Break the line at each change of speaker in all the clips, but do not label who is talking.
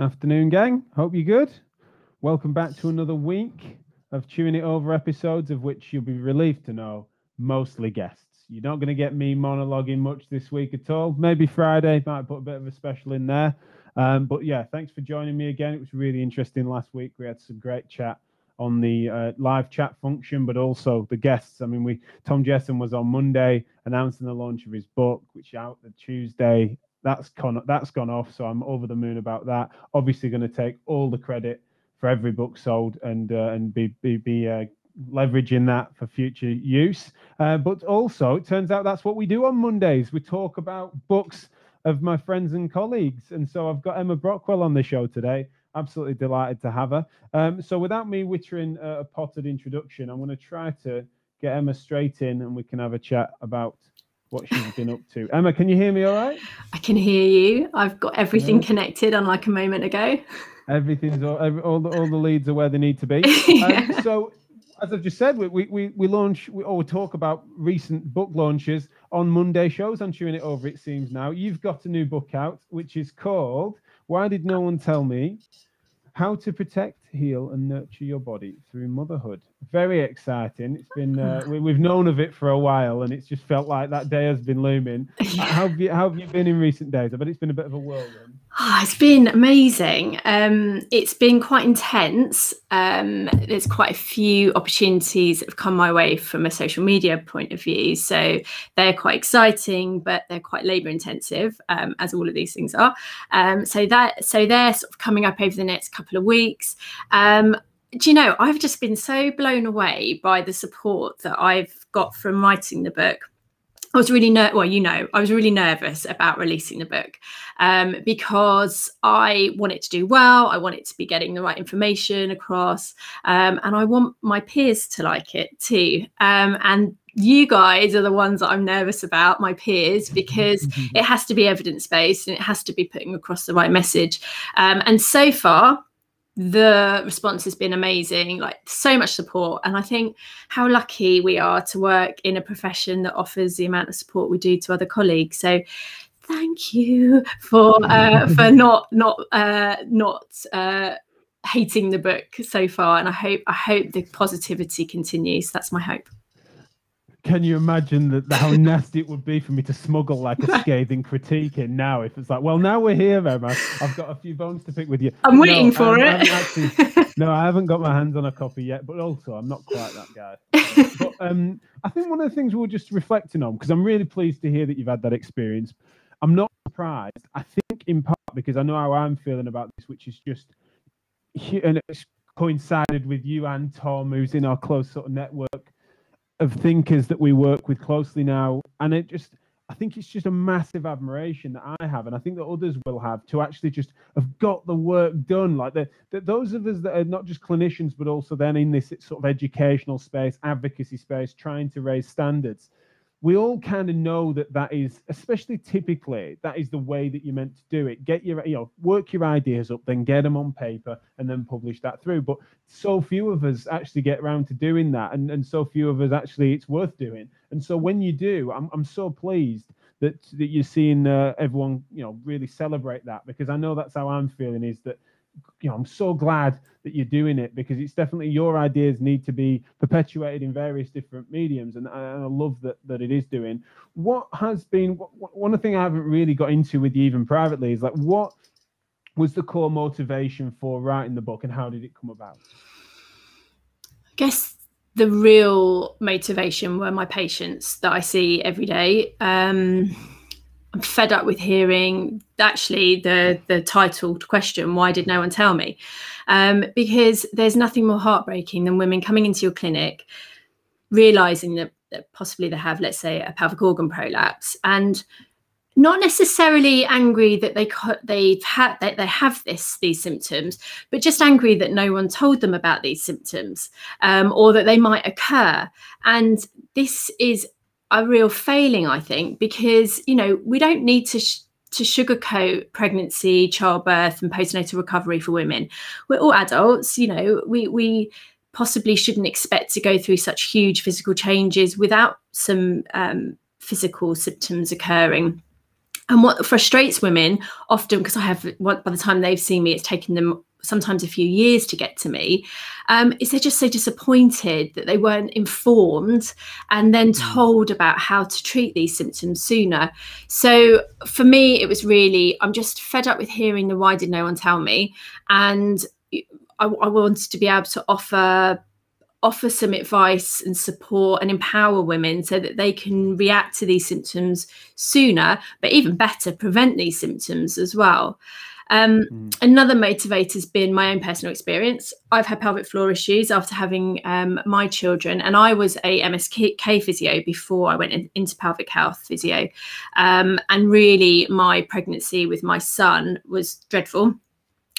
Afternoon, gang. Hope you're good. Welcome back to another week of Chewing It Over episodes, of which you'll be relieved to know mostly guests. You're not going to get me monologuing much this week at all. Maybe Friday, might put a bit of a special in there. Um, but yeah, thanks for joining me again. It was really interesting last week. We had some great chat on the uh, live chat function, but also the guests. I mean, we Tom Jessen was on Monday announcing the launch of his book, which out the Tuesday. That's gone that's gone off, so I'm over the moon about that. Obviously, going to take all the credit for every book sold and uh, and be be, be uh, leveraging that for future use. Uh, but also, it turns out that's what we do on Mondays. We talk about books of my friends and colleagues, and so I've got Emma Brockwell on the show today absolutely delighted to have her. Um, so without me wittering a potted introduction, I'm going to try to get Emma straight in and we can have a chat about what she's been up to. Emma, can you hear me all right?
I can hear you. I've got everything yeah. connected, unlike a moment ago.
Everything's all, every, all, the, all the leads are where they need to be. yeah. um, so, as I've just said, we, we, we launch we, or we talk about recent book launches on Monday shows on Chewing It Over, it seems now. You've got a new book out, which is called Why Did No One Tell Me? How to protect, heal, and nurture your body through motherhood. Very exciting. It's been uh, we, have known of it for a while, and it's just felt like that day has been looming. Yeah. How have you How have you been in recent days? I bet it's been a bit of a whirlwind.
Oh, it's been amazing. Um, it's been quite intense. Um, there's quite a few opportunities that have come my way from a social media point of view. So they're quite exciting, but they're quite labour intensive, um, as all of these things are. Um, so that so they're sort of coming up over the next couple of weeks. Um, do you know, I've just been so blown away by the support that I've got from writing the book I was really ner- well, you know, I was really nervous about releasing the book um, because I want it to do well. I want it to be getting the right information across, um, and I want my peers to like it too. Um, and you guys are the ones that I'm nervous about, my peers, because it has to be evidence based and it has to be putting across the right message. Um, and so far, the response has been amazing like so much support. And i think how lucky we are to work in a profession that offers the amount of support we do to other colleagues. So thank you for uh, for not not uh, not uh, hating the book so far. And i hope i hope the positivity continues. That's my hope
can you imagine that how nasty it would be for me to smuggle like a scathing critique in now? If it's like, well, now we're here, Emma. I've got a few bones to pick with you.
I'm waiting no, for I, it.
Actually, no, I haven't got my hands on a copy yet, but also I'm not quite that guy. but um, I think one of the things we are just reflecting on, because I'm really pleased to hear that you've had that experience. I'm not surprised. I think in part because I know how I'm feeling about this, which is just, and it's coincided with you and Tom, who's in our close sort of network of thinkers that we work with closely now, and it just I think it's just a massive admiration that I have, and I think that others will have to actually just have got the work done. Like that those of us that are not just clinicians, but also then in this sort of educational space, advocacy space, trying to raise standards we all kind of know that that is especially typically that is the way that you're meant to do it. Get your you know work your ideas up then get them on paper and then publish that through. But so few of us actually get around to doing that and, and so few of us actually it's worth doing. And so when you do i'm, I'm so pleased that that you're seeing uh, everyone you know really celebrate that because i know that's how i'm feeling is that you know, I'm so glad that you're doing it because it's definitely your ideas need to be perpetuated in various different mediums, and, I love that that it is doing. What has been what, one thing I haven't really got into with you even privately is like what was the core motivation for writing the book, and how did it come about?
I guess the real motivation were my patients that I see every day. Um, I'm fed up with hearing actually the the titled question why did no one tell me um, because there's nothing more heartbreaking than women coming into your clinic realizing that, that possibly they have let's say a pelvic organ prolapse and not necessarily angry that they they've had that they have this these symptoms, but just angry that no one told them about these symptoms um, or that they might occur. And this is a real failing, I think, because you know we don't need to sh- to sugarcoat pregnancy, childbirth, and postnatal recovery for women. We're all adults, you know. We we possibly shouldn't expect to go through such huge physical changes without some um, physical symptoms occurring. And what frustrates women often, because I have, by the time they've seen me, it's taken them sometimes a few years to get to me, um, is they're just so disappointed that they weren't informed and then mm. told about how to treat these symptoms sooner. So for me, it was really, I'm just fed up with hearing the why did no one tell me? And I, I wanted to be able to offer offer some advice and support and empower women so that they can react to these symptoms sooner, but even better, prevent these symptoms as well. Um, mm. Another motivator has been my own personal experience. I've had pelvic floor issues after having um, my children, and I was a MSK physio before I went in, into pelvic health physio. Um, and really, my pregnancy with my son was dreadful.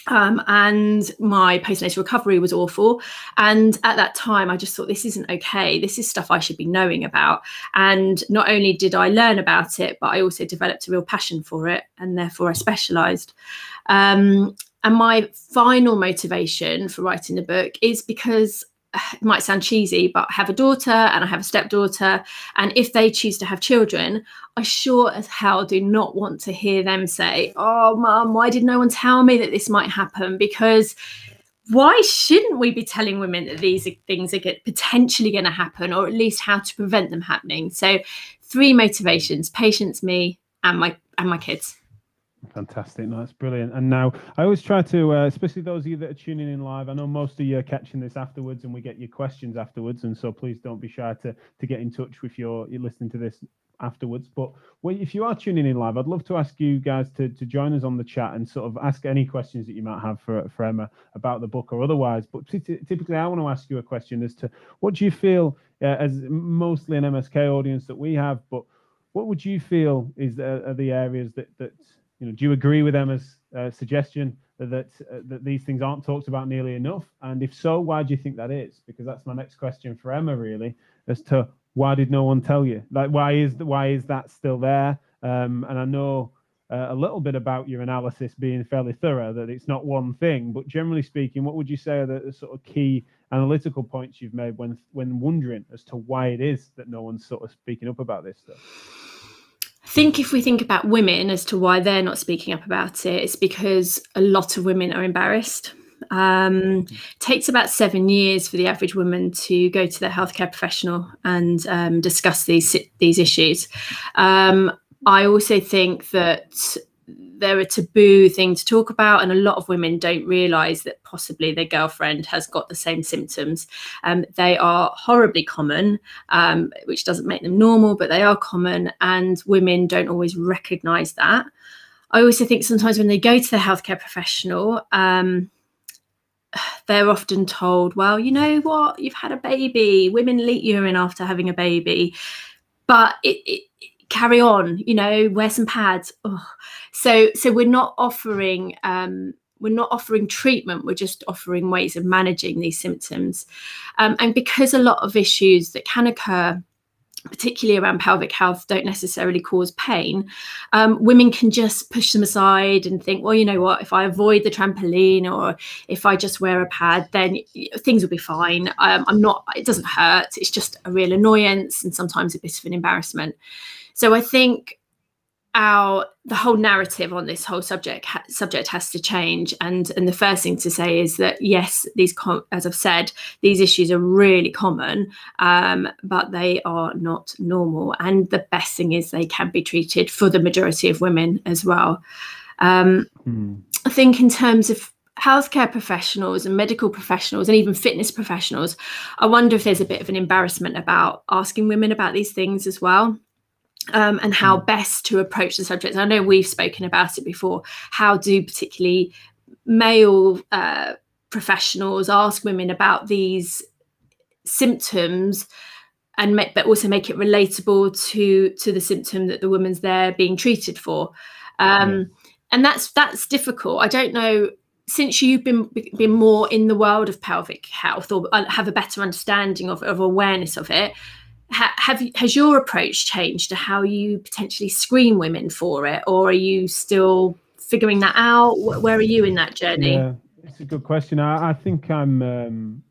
Um, and my postnatal recovery was awful. And at that time, I just thought, this isn't okay. This is stuff I should be knowing about. And not only did I learn about it, but I also developed a real passion for it. And therefore, I specialized. Um, and my final motivation for writing the book is because it might sound cheesy, but I have a daughter and I have a stepdaughter. And if they choose to have children, I sure as hell do not want to hear them say, Oh, mum, why did no one tell me that this might happen? Because why shouldn't we be telling women that these things are potentially going to happen, or at least how to prevent them happening? So, three motivations: patients, me, and my and my kids.
Fantastic. No, that's brilliant. And now I always try to, uh, especially those of you that are tuning in live, I know most of you are catching this afterwards and we get your questions afterwards. And so please don't be shy to, to get in touch with your, you're listening to this afterwards. But if you are tuning in live, I'd love to ask you guys to, to join us on the chat and sort of ask any questions that you might have for, for Emma about the book or otherwise. But typically, I want to ask you a question as to what do you feel, uh, as mostly an MSK audience that we have, but what would you feel is uh, are the areas that, that you know, do you agree with Emma's uh, suggestion that uh, that these things aren't talked about nearly enough? And if so, why do you think that is? Because that's my next question for Emma, really, as to why did no one tell you? Like, why is why is that still there? Um, and I know uh, a little bit about your analysis being fairly thorough, that it's not one thing, but generally speaking, what would you say are the, the sort of key analytical points you've made when when wondering as to why it is that no one's sort of speaking up about this stuff?
Think if we think about women as to why they're not speaking up about it, it's because a lot of women are embarrassed. Um, it takes about seven years for the average woman to go to their healthcare professional and um, discuss these these issues. Um, I also think that they're a taboo thing to talk about, and a lot of women don't realise that possibly their girlfriend has got the same symptoms. Um, they are horribly common, um, which doesn't make them normal, but they are common, and women don't always recognise that. I also think sometimes when they go to the healthcare professional, um, they're often told, well, you know what, you've had a baby, women leak urine after having a baby. But it, it carry on you know wear some pads. So so we're not offering um we're not offering treatment we're just offering ways of managing these symptoms. Um, and because a lot of issues that can occur particularly around pelvic health don't necessarily cause pain. Um, women can just push them aside and think well you know what? If i avoid the trampoline or if i just wear a pad then things will be fine. Um, i'm not it doesn't hurt. It's just a real annoyance and sometimes a bit of an embarrassment. So I think our the whole narrative on this whole subject ha- subject has to change. And and the first thing to say is that yes these com- as i've said these issues are really common um, but they are not normal. And the best thing is they can be treated for the majority of women as well. Um, mm. i think in terms of healthcare professionals and medical professionals and even fitness professionals i wonder if there's a bit of an embarrassment about asking women about these things as well um, and how mm. best to approach the subject. I know we've spoken about it before. How do particularly male uh, professionals ask women about these symptoms? and make, but also make it relatable to to the symptom that the woman's there being treated for um, yeah. and that's that's difficult i don't know since you've been been more in the world of pelvic health or uh, have a better understanding of, of awareness of it have has your approach changed to how you potentially screen women for it, or are you still figuring that out? Where are you in that journey?
Yeah, it's a good question. I, I think I'm um,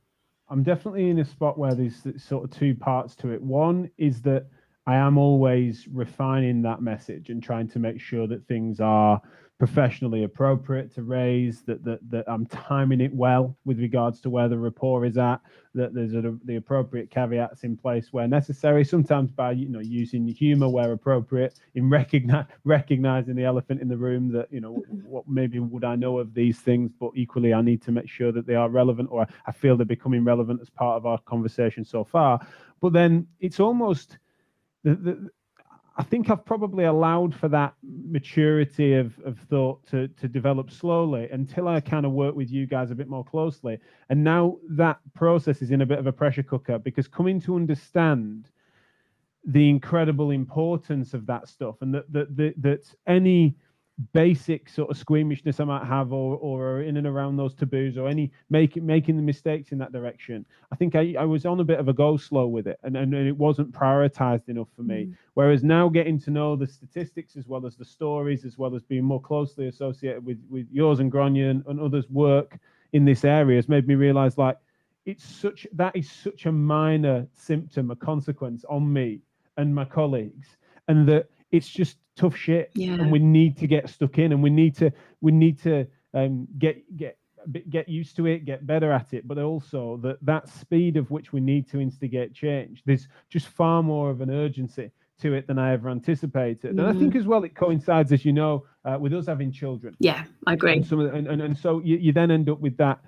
I'm definitely in a spot where there's sort of two parts to it. One is that I am always refining that message and trying to make sure that things are professionally appropriate to raise, that that, that I'm timing it well with regards to where the rapport is at, that there's a, the appropriate caveats in place where necessary, sometimes by you know using humor where appropriate, in recognize recognizing the elephant in the room that you know what maybe would I know of these things, but equally I need to make sure that they are relevant or I feel they're becoming relevant as part of our conversation so far. But then it's almost the, the I think I've probably allowed for that maturity of, of thought to, to develop slowly until I kind of work with you guys a bit more closely. And now that process is in a bit of a pressure cooker because coming to understand the incredible importance of that stuff and that that that, that any basic sort of squeamishness I might have or or in and around those taboos or any making making the mistakes in that direction. I think I, I was on a bit of a go slow with it and, and, and it wasn't prioritized enough for me. Mm. Whereas now getting to know the statistics as well as the stories, as well as being more closely associated with, with yours and Gráinne and, and others' work in this area has made me realize like it's such that is such a minor symptom, a consequence on me and my colleagues. And that it's just tough shit yeah. and we need to get stuck in and we need to we need to um, get get get used to it get better at it but also that that speed of which we need to instigate change there's just far more of an urgency to it than I ever anticipated. Mm-hmm. And I think mm-hmm. as well, it coincides, as you know, uh, with us having children.
Yeah, I agree.
And, some, and, and, and so you, you then end up with that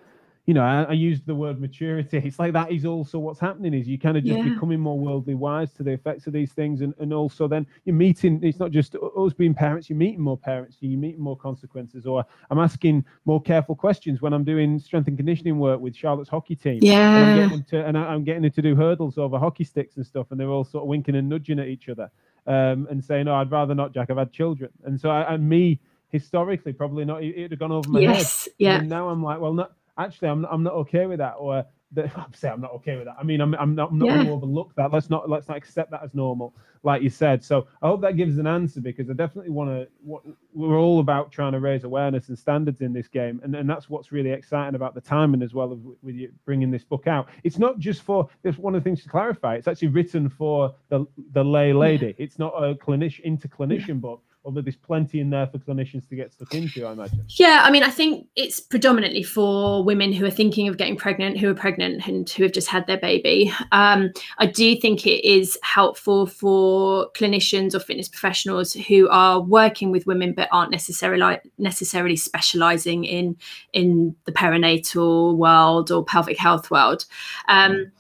you know, I, I used the word maturity. It's like that is also what's happening is you kind of just yeah. becoming more worldly wise to the effects of these things, and, and also then you're meeting. It's not just us being parents. You're meeting more parents. You're meeting more consequences. Or I'm asking more careful questions when I'm doing strength and conditioning work with Charlotte's hockey team.
Yeah,
and I'm getting to, and I, am getting them to do hurdles over hockey sticks and stuff, and they're all sort of winking and nudging at each other, um, and saying, "No, I'd rather not, Jack. I've had children." And so, I, and me historically probably not it'd have gone over my
yes,
head.
Yeah.
And now I'm like, well, not actually I'm I'm not okay with that, or that I'm saying I'm not okay with that. I mean, I'm I'm not, I'm not yeah. going to overlook that. Let's not let's not accept that as normal, like you said. So I hope that gives an answer because I definitely want to. What we're all about trying to raise awareness and standards in this game, and and that's what's really exciting about the timing as well of with you bringing this book out. It's not just for. There's one of the things to clarify. It's actually written for the the lay lady. Yeah. It's not a clinician into clinician yeah. book although there's plenty in there for clinicians to get stuck into, I imagine.
Yeah, I mean, I think it's predominantly for women who are thinking of getting pregnant, who are pregnant, and who have just had their baby. Um, I do think it is helpful for clinicians or fitness professionals who are working with women but aren't necessarily necessarily specialising in in the perinatal world or pelvic health world. Um,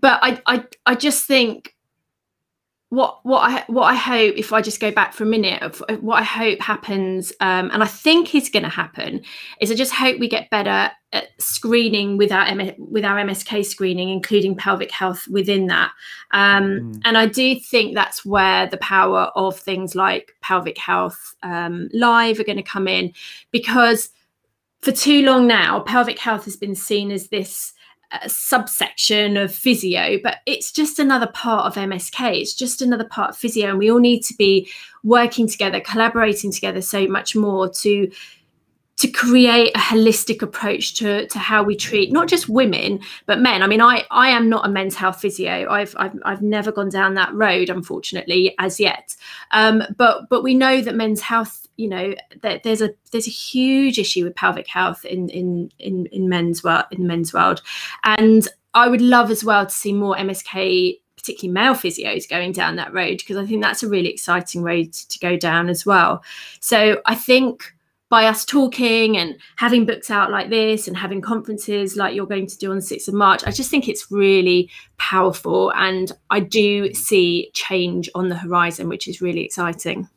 but I, I, I just think what what I what I hope if I just go back for a minute of what I hope happens um, and I think is going to happen is I just hope we get better at screening with our M- with our MSK screening including pelvic health within that um, mm. and I do think that's where the power of things like pelvic health um, live are going to come in because for too long now pelvic health has been seen as this a subsection of physio, but it's just another part of MSK. It's just another part of physio, and we all need to be working together, collaborating together so much more to to create a holistic approach to, to how we treat not just women but men. I mean, I I am not a men's health physio. I've I've, I've never gone down that road, unfortunately, as yet. Um, but but we know that men's health, you know, that there's a there's a huge issue with pelvic health in in in, in men's world in men's world, and I would love as well to see more MSK particularly male physios going down that road because I think that's a really exciting road to go down as well. So I think by us talking and having books out like this and having conferences like you're going to do on the 6th of March, I just think it's really powerful. And I do see change on the horizon, which is really exciting.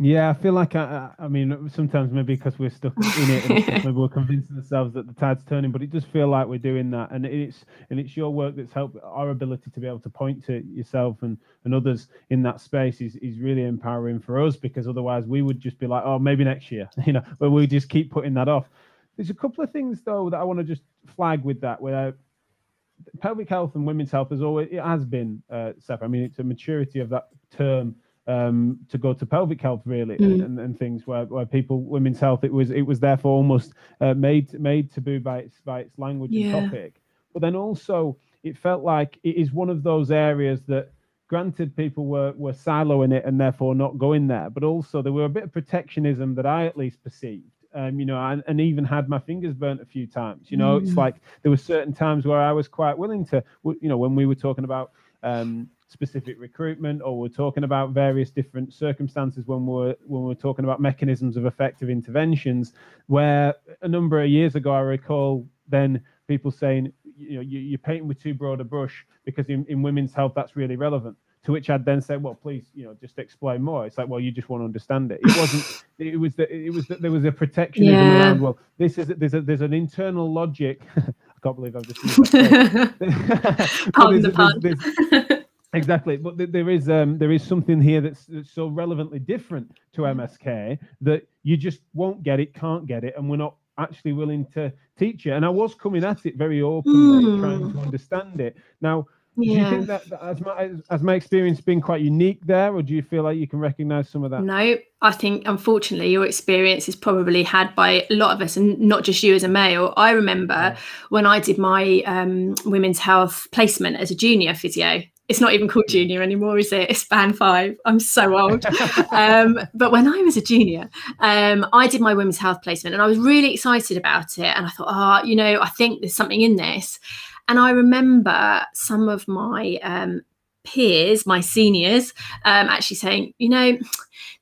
Yeah, I feel like I, I mean, sometimes maybe because we're stuck in it, and maybe we're convincing ourselves that the tide's turning. But it does feel like we're doing that, and it's and it's your work that's helped our ability to be able to point to yourself and and others in that space is is really empowering for us because otherwise we would just be like, oh, maybe next year, you know, but we just keep putting that off. There's a couple of things though that I want to just flag with that, where pelvic health and women's health has always it has been uh, separate. I mean, it's a maturity of that term um, to go to pelvic health really mm. and, and, things where, where people women's health it was it was therefore almost uh, made made taboo by its by its language yeah. and topic but then also it felt like it is one of those areas that granted people were were siloing it and therefore not going there but also there were a bit of protectionism that i at least perceived um, you know and, and even had my fingers burnt a few times you know mm. it's like there were certain times where i was quite willing to you know when we were talking about um, specific recruitment or we're talking about various different circumstances when we're when we're talking about mechanisms of effective interventions where a number of years ago i recall then people saying you know you, are painting with too broad a brush because in, in women's health that's really relevant to which I'd then say, well, please, you know, just explain more. It's like, well, you just want to understand it. It wasn't. it was that. It was that there was a protectionism yeah. around. Well, this is there's a there's an internal logic. I can't believe I've just.
Pardon the pun.
Exactly, but there is um, there is something here that's, that's, so relevantly different to MSK that you just won't get it, can't get it, and we're not actually willing to teach it. And I was coming at it very openly, mm. trying to understand it. Now, yeah. do you think that, that as my as my experience been quite unique there, or do you feel like you can recognise some of that?
No, I think unfortunately your experience is probably had by a lot of us, and not just you as a male. I remember yeah. when I did my um, women's health placement as a junior physio it's not even called junior anymore, is it? It's band five. I'm so old. um, but when I was a junior, um, I did my women's health placement and I was really excited about it. And I thought, oh, you know, I think there's something in this. And I remember some of my um, peers, my seniors, um, actually saying, you know,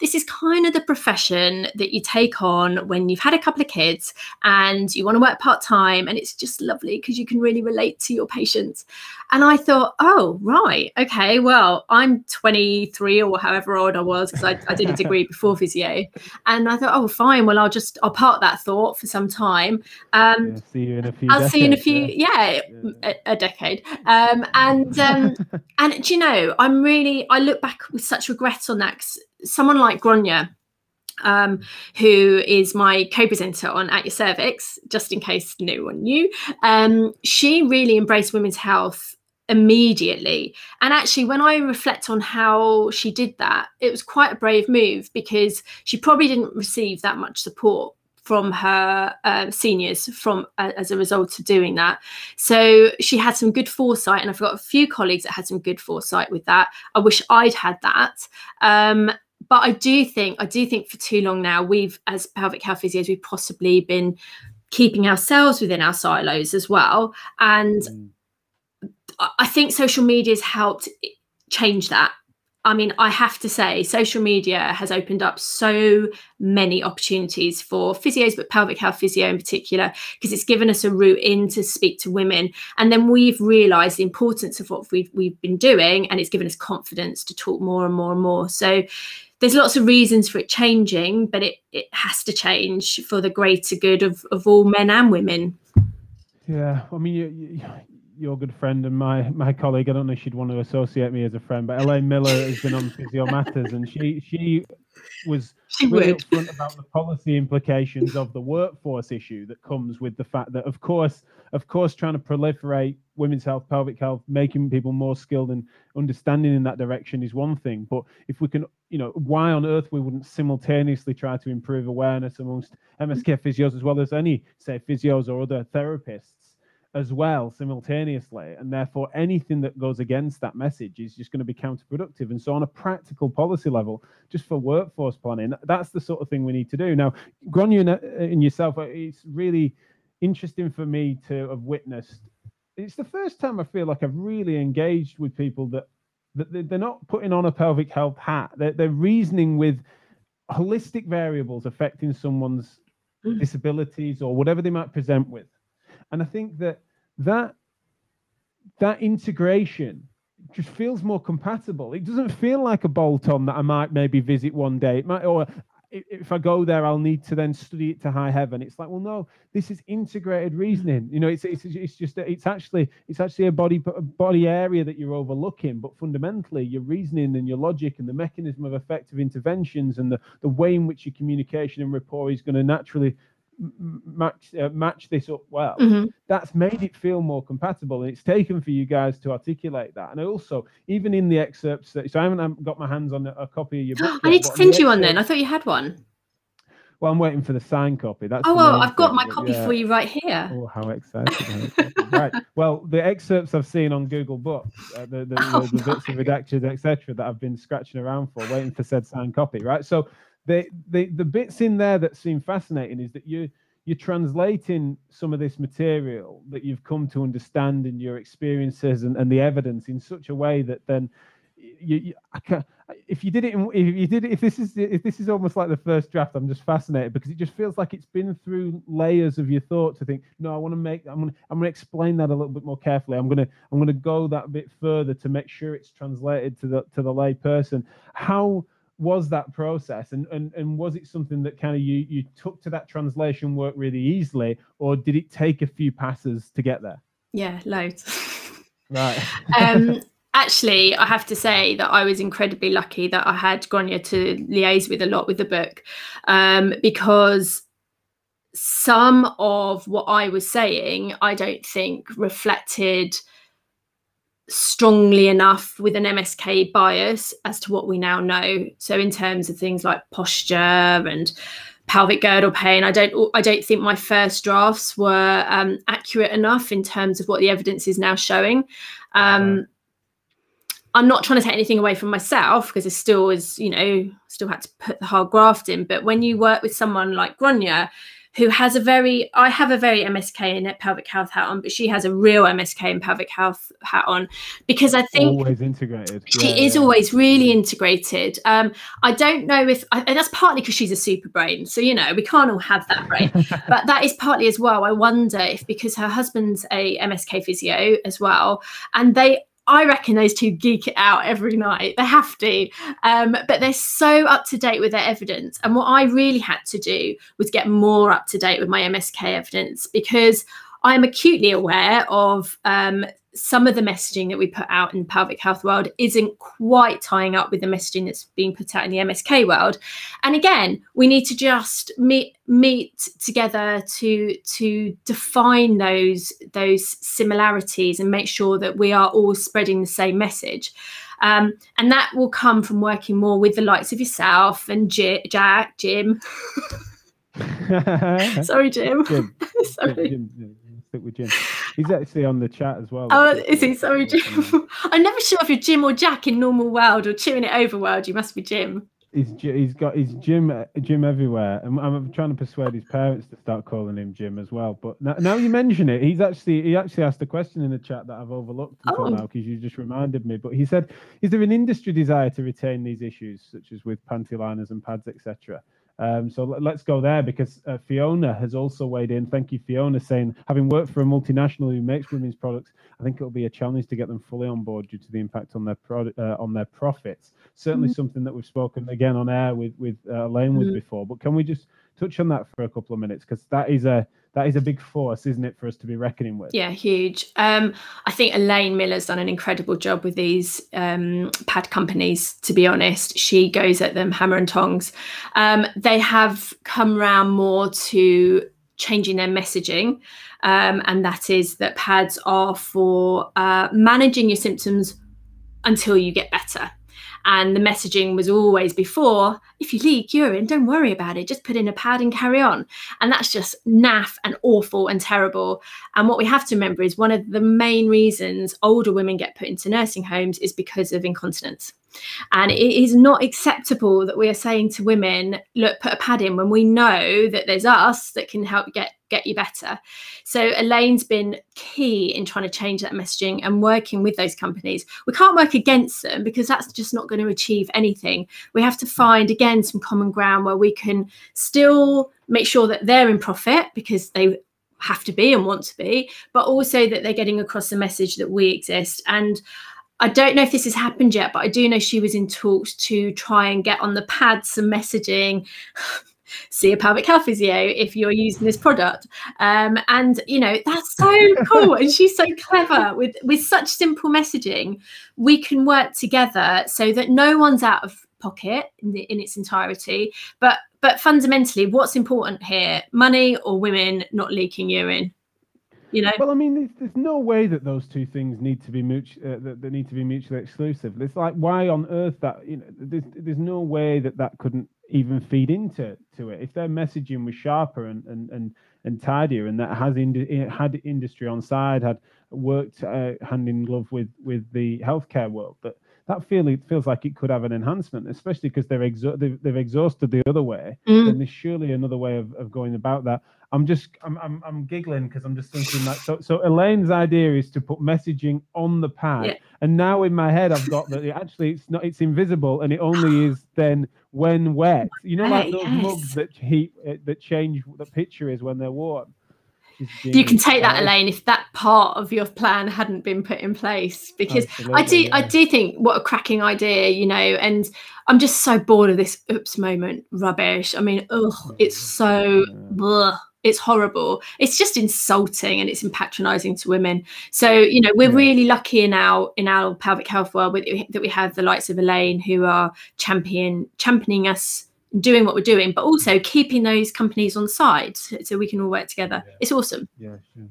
this is kind of the profession that you take on when you've had a couple of kids and you want to work part time. And it's just lovely because you can really relate to your patients. And I thought, oh, right. Okay. Well, I'm 23 or however old I was because I, I, did a degree before physio. And I thought, oh, fine. Well, I'll just, I'll park that thought for some time. Um,
yeah, see you in a few
I'll
decades,
see you in a few, yeah, yeah. A, a, decade. Um, and, um, and do you know, I'm really, I look back with such regret on that someone like Gráinne, um, who is my co-presenter on At Your Cervix, just in case no one knew, um, she really embraced women's health immediately. And actually, when I reflect on how she did that, it was quite a brave move because she probably didn't receive that much support from her uh, seniors from uh, as a result of doing that. So she had some good foresight, and I've got a few colleagues that had some good foresight with that. I wish I'd had that. Um, but I do think I do think for too long now we've as pelvic health physios we've possibly been keeping ourselves within our silos as well and mm. I think social media has helped change that I mean, I have to say, social media has opened up so many opportunities for physios, but pelvic health physio in particular, because it's given us a route in to speak to women. And then we've realized the importance of what we've, we've been doing, and it's given us confidence to talk more and more and more. So there's lots of reasons for it changing, but it, it has to change for the greater good of, of all men and women.
Yeah, I mean, you, you, your good friend and my my colleague. I don't know if she'd want to associate me as a friend, but Elaine Miller has been on Physio Matters, and she she was
she
really upfront about the policy implications of the workforce issue that comes with the fact that, of course, of course, trying to proliferate women's health, pelvic health, making people more skilled and understanding in that direction is one thing. But if we can, you know, why on earth we wouldn't simultaneously try to improve awareness amongst MSK physios as well as any, say, physios or other therapists as well simultaneously? And therefore anything that goes against that message is just going to be counterproductive. And so on a practical policy level just for workforce planning that's the sort of thing we need to do. Now Gráinne and yourself uh, it's really interesting for me to have witnessed it's the first time I feel like I've really engaged with people that that they're not putting on a pelvic health hat they're, they're reasoning with holistic variables affecting someone's mm. disabilities or whatever they might present with and I think that that that integration just feels more compatible. It doesn't feel like a bolt on that I might maybe visit one day. It might, or if I go there, I'll need to then study it to high heaven. It's like, well, no, this is integrated reasoning. You know, it's it's, it's just it's actually it's actually a body a body area that you're overlooking, but fundamentally, your reasoning and your logic and the mechanism of effective interventions and the the way in which your communication and rapport is going to naturally match uh, match this up well mm-hmm. that's made it feel more compatible and it's taken for you guys to articulate that and also even in the excerpts that, so i haven't got my hands on a, copy of your book
i need to send you one then i thought you had one
Well, I'm waiting for the signed copy. That's
oh well, I've got my
but
copy
yeah.
for you right here.
Oh, how exciting! right. Well, the excerpts I've seen on Google Books, uh, the, the,
Oh,
the, the bits of redactions, etc., that I've been scratching around for, waiting for said signed copy. Right. So the the the bits in there that seem fascinating is that you you're translating some of this material that you've come to understand in your experiences and, and the evidence in such a way that then you, you can if you did it in, if you did it if this is if this is almost like the first draft i'm just fascinated because it just feels like it's been through layers of your thought to think no i want to make i'm going to i'm going to explain that a little bit more carefully. I'm going to i'm going to go that bit further to make sure it's translated to the to the lay person how was that process? And, and and was it something that kind of you you took to that translation work really easily or did it take a few passes to get there?
Yeah, loads.
right.
Um, actually, I have to say that I was incredibly lucky that I had Gráinne to liaise with a lot with the book um, because some of what I was saying, I don't think reflected strongly enough with an MSK bias as to what we now know. So in terms of things like posture and pelvic girdle pain, I don't I don't think my first drafts were um, accurate enough in terms of what the evidence is now showing. Um, I'm not trying to take anything away from myself because I still is, you know, still had to put the hard graft in. But when you work with someone like Gráinne, who has a very, I have a very MSK and pelvic health hat on, but she has a real MSK and pelvic health hat on because I think
always integrated
she
Yeah,
is
yeah.
always really integrated. Um, I don't know if, I- and that's partly because she's a super brain. So, you know, we can't all have that brain. but that is partly as well. I wonder if because her husband's a MSK physio as well, and they, I reckon those two geek it out every night. They have to, um, but they're so up to date with their evidence. And what I really had to do was get more up to date with my MSK evidence because I'm acutely aware of um, some of the messaging that we put out in the pelvic health world isn't quite tying up with the messaging that's being put out in the MSK world. And again, we need to just meet meet together to to define those those similarities and make sure that we are all spreading the same message. Um, and that will come from working more with the likes of yourself and J- Jack, Jim. Sorry, Jim.
Jim.
Sorry.
Jim, Jim, With Jim. He's actually on the chat as well.
Oh, is he? Sorry, Jim. I'm never sure if you're Jim or Jack in normal world or chewing it over world. You must be Jim.
He's he's got he's Jim Jim everywhere, and I'm trying to persuade his parents to start calling him Jim as well. But now, now you mention it, he's actually he actually asked a question in the chat that I've overlooked until
Oh.
now because you just reminded me. But he said, "Is there an industry desire to retain these issues, such as with panty liners and pads, etc.?" Um, so let- let's go there because uh, Fiona has also weighed in. Thank you, Fiona, saying having worked for a multinational who makes women's products, I think it'll be a challenge to get them fully on board due to the impact on their product uh, on their profits. Certainly something that we've spoken again on air with with uh, Elaine with
Mm.
before. But can we just touch on that for a couple of minutes because that is a that is a big force, isn't it, for us to be reckoning with?
Yeah, huge. Um, I think Elaine Miller's done an incredible job with these um, pad companies. To be honest, she goes at them hammer and tongs. Um, they have come round more to changing their messaging, um, and that is that pads are for uh, managing your symptoms until you get better. And the messaging was always before if you leak urine, don't worry about it, just put in a pad and carry on. And that's just naff and awful and terrible. And what we have to remember is one of the main reasons older women get put into nursing homes is because of incontinence. And it is not acceptable that we are saying to women, look, put a pad in when we know that there's us that can help get get you better. So Elaine's been key in trying to change that messaging and working with those companies. We can't work against them because that's just not going to achieve anything. We have to find again some common ground where we can still make sure that they're in profit because they have to be and want to be, but also that they're getting across the message that we exist. And I don't know if this has happened yet, but I do know she was in talks to try and get on the pad some messaging. See a pelvic health physio if you're using this product, um, and you know that's so cool. and she's so clever with with such simple messaging. We can work together so that no one's out of pocket in, the, in its entirety. But but fundamentally, what's important here? Money or women not leaking urine? You know.
Well, I mean, there's, there's no way that those two things need to be. Uh, that, need to be mutually exclusive. It's like why on earth that you know there's there's no way that that couldn't even feed into to it. If their messaging was sharper and and and, and tidier, and that has ind- had industry on side, had worked uh, hand in glove with with the healthcare world, that feeling feels like it could have an enhancement, especially because they're exo- they've, they've exhausted the other way.
Mm.
Then there's surely another way of, of going about that. I'm just I'm I'm, I'm giggling because I'm just thinking that so so Elaine's idea is to put messaging on the pad,
Yeah.
and now in my head I've got that it actually it's not it's invisible and it only is then when wet. You know, like those
yes.
mugs that heat uh, that change the picture is when they're worn.
You can take that, Elaine, if that part of your plan hadn't been put in place. Because I do,
absolutely,
I do think what a cracking idea, you know. And I'm just so bored of this oops moment rubbish. I mean, ugh, it's so,
Yeah.
it's horrible. It's just insulting and it's patronising to women. So you know, we're
Yeah.
really lucky in our in our pelvic health world with, that we have the likes of Elaine who are champion championing us doing what we're doing, but also keeping those companies on side so, we can all work together.
Yeah.
It's awesome.
Yeah, sure.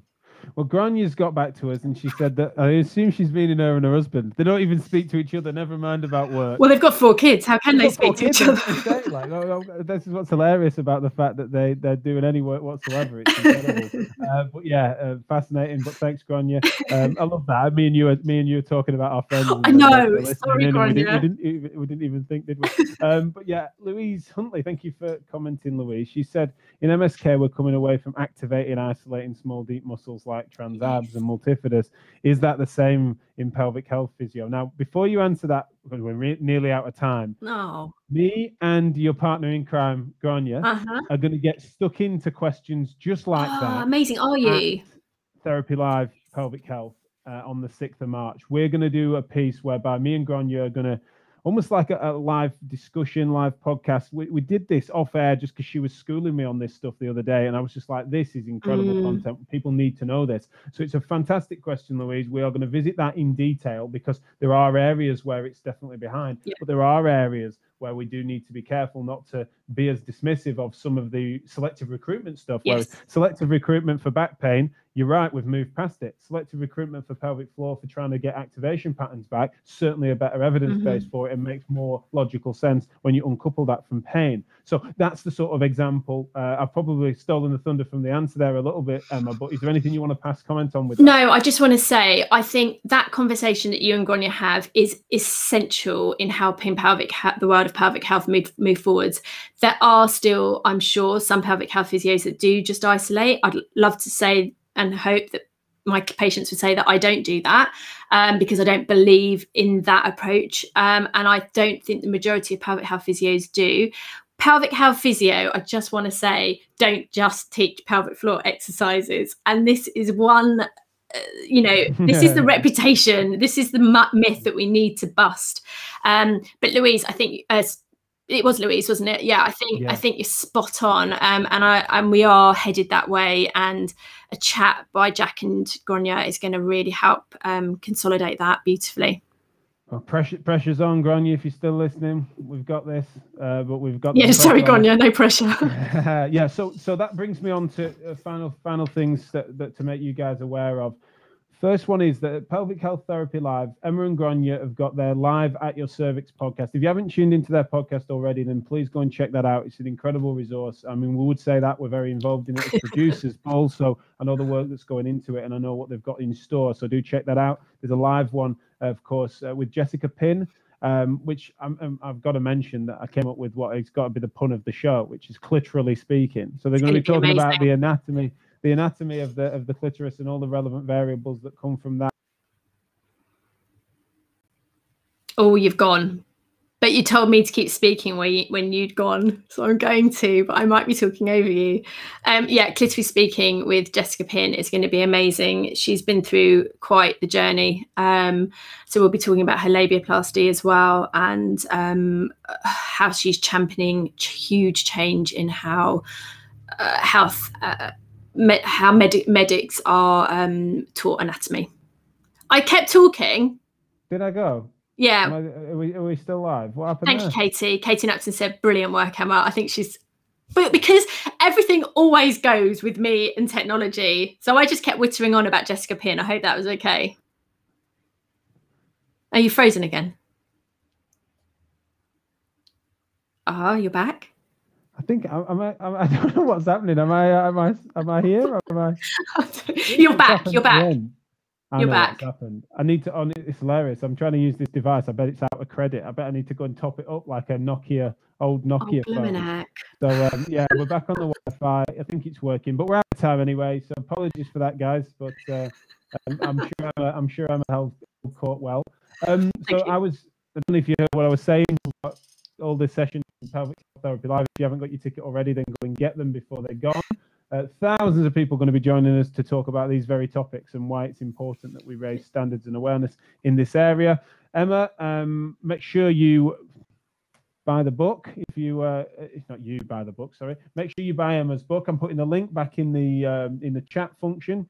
Well, Gráinne's got back to us and she said that I assume she's meaning her and her husband. They don't even speak to each other, never mind about work.
Well, they've got four kids. How can they
They've
speak to each other?
was gonna say, like, oh, oh, this is what's hilarious about the fact that they they're doing any work whatsoever. It's incredible. uh, but yeah, uh, fascinating. But thanks, Gráinne. Um, I love that. Me and you, are, me and you, are talking about our friends.
I know, sorry,
and we, didn't, we, didn't, even- we didn't even think, did we? um, but yeah, Louise Huntley, thank you for commenting, Louise. She said in MSK we're coming away from activating, isolating small deep muscles like trans abs and multifidus. Is that the same in pelvic health physio? Now, before you answer that, because we're re- nearly out of time,
No.
me and your partner in crime, Gráinne,
Uh-huh.
are going to get stuck into questions just like
Ah,
that.
amazing. Are you?
Therapy Live Pelvic Health uh, on the 6th of March. We're going to do a piece whereby me and Gráinne are going to almost like a, a live discussion, live podcast. We, we did this off air just because she was schooling me on this stuff the other day. And I was just like, this is incredible
Mm.
content. People need to know this. So it's a fantastic question, Louise. We are going to visit that in detail because there are areas where it's definitely behind,
Yeah.
but there are areas where we do need to be careful not to be as dismissive of some of the selective recruitment stuff. Where
Yes.
selective recruitment for back pain, you're right, we've moved past it. Selective recruitment for pelvic floor for trying to get activation patterns back, certainly a better evidence base for it and makes more logical sense when you uncouple that from pain. So that's the sort of example. Uh, I've probably stolen the thunder from the answer there a little bit, Emma, but is there anything you want to pass comment on with that?
No, I just want to say I think that conversation that you and Gráinne have is essential in helping pelvic he- the world of pelvic health move move forwards. There are still, I'm sure, some pelvic health physios that do just isolate. I'd love to say and hope that my patients would say that I don't do that um, because I don't believe in that approach, um, and I don't think the majority of pelvic health physios do. Pelvic health physio, I just want to say, don't just teach pelvic floor exercises, and this is one uh, you know this is the reputation. This is the myth that we need to bust. Um but louise i think uh, it was louise wasn't it? Yeah i think
Yeah.
i think you're spot on. Um and i and we are headed that way. And a chat by jack and Gráinne is going to really help um consolidate that beautifully
Well, pressure, pressure's on, Gráinne, if you're still listening. We've got this, uh, but we've got.
yeah sorry. Gráinne no pressure
yeah so so that brings me on to uh, final final things that, that to make you guys aware of first one is that pelvic health therapy live emma and gráinne have got their live at your cervix podcast. If you haven't tuned into their podcast already then please go and check that out. It's an incredible resource. I mean we would say that we're very involved in it. As producers but also i know the work that's going into it and i know what they've got in store. So do check that out. There's a live one of course uh, with jessica pin um, which I'm, I'm, I've got to mention that I came up with what it's got to be the pun of the show, which is clitorally speaking. So they're going to be talking about the anatomy, the anatomy of the of the clitoris and all the relevant variables that come from that.
oh you've gone. But you told me to keep speaking when, you, when you'd gone so i'm going to but i might be talking over you. Um yeah clitoris speaking with jessica pin is going to be amazing. She's been through quite the journey. Um so we'll be talking about her labiaplasty as well and um how she's championing huge change in how uh, health uh, me- how med- medics are um taught anatomy i kept talking
Did I go?
yeah
I, are, we, are we still live? What happened
Thank
there?
you, Katie. Katie Napson said, brilliant work, Emma. I think she's, but because everything always goes with me and technology. So I just kept wittering on about Jessica Pin. I hope that was okay. Are you frozen again? Oh, you're back.
I think am I, am I, I don't know what's happening. Am I am I am I here or am I?
you're back. You're back.
I You're back. happened. I need to. On it's hilarious. I'm trying to use this device. I bet it's out of credit. I bet I need to go and top it up like a Nokia old oh, Nokia
oh, phone.
So um, yeah, we're back on the Wi-Fi. I think it's working, but we're out of time anyway. So apologies for that, guys. But uh, um, I'm sure I'm, I'm sure I'm held caught well. Um, so I was. I don't know if you heard what I was saying. All this session pelvic therapy live. If you haven't got your ticket already, then go and get them before they're gone. Uh, thousands of people are going to be joining us to talk about these very topics and why it's important that we raise standards and awareness in this area. Emma, um, make sure you buy the book. If you, uh, if not you buy the book, sorry, make sure you buy Emma's book. I'm putting the link back in the um, in the chat function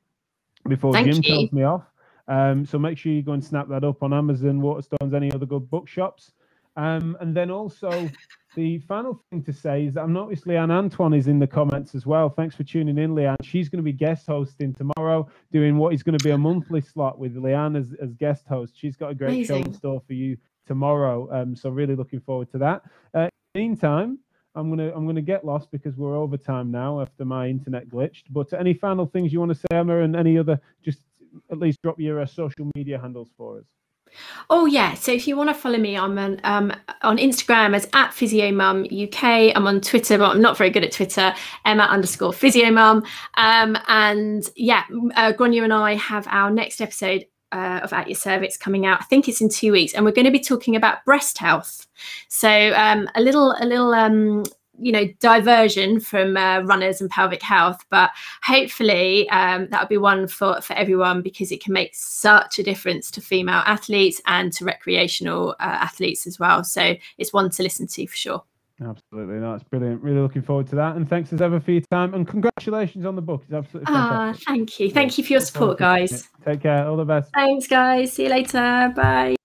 before Thank Jim you. tells me off. Um, so make sure you go and snap that up on Amazon, Waterstones, any other good bookshops. Um, and then also the final thing to say is that I'm noticed Leanne Antoine is in the comments as well. Thanks for tuning in, Leanne. She's going to be guest hosting tomorrow, doing what is going to be a monthly slot with Leanne as, as guest host. She's got a great Amazing. show in store for you tomorrow. Um, so really looking forward to that. Uh, meantime, I'm gonna I'm gonna get lost because we're over time now after my internet glitched. But any final things you want to say, Emma, and any other, just at least drop your uh, social media handles for us.
Oh yeah. So if you want to follow me, I'm on, um, on Instagram as at PhysioMum UK. I'm on Twitter, but I'm not very good at Twitter. Emma underscore PhysioMum. Um, and yeah, uh, Gráinne and I have our next episode uh, of At Your Cervix coming out. I think it's in two weeks, and we're going to be talking about breast health. So um, a little, a little um, you know diversion from uh, runners and pelvic health but hopefully um, that would be one for for everyone because it can make such a difference to female athletes and to recreational uh, athletes as well so it's one to listen to for sure
Absolutely, no, that's brilliant. Really looking forward to that, and thanks as ever for your time. And congratulations on the book; it's absolutely fantastic.
Ah, thank you, thank you for your support, guys.
Take care. All the best.
Thanks, guys. See you later. Bye.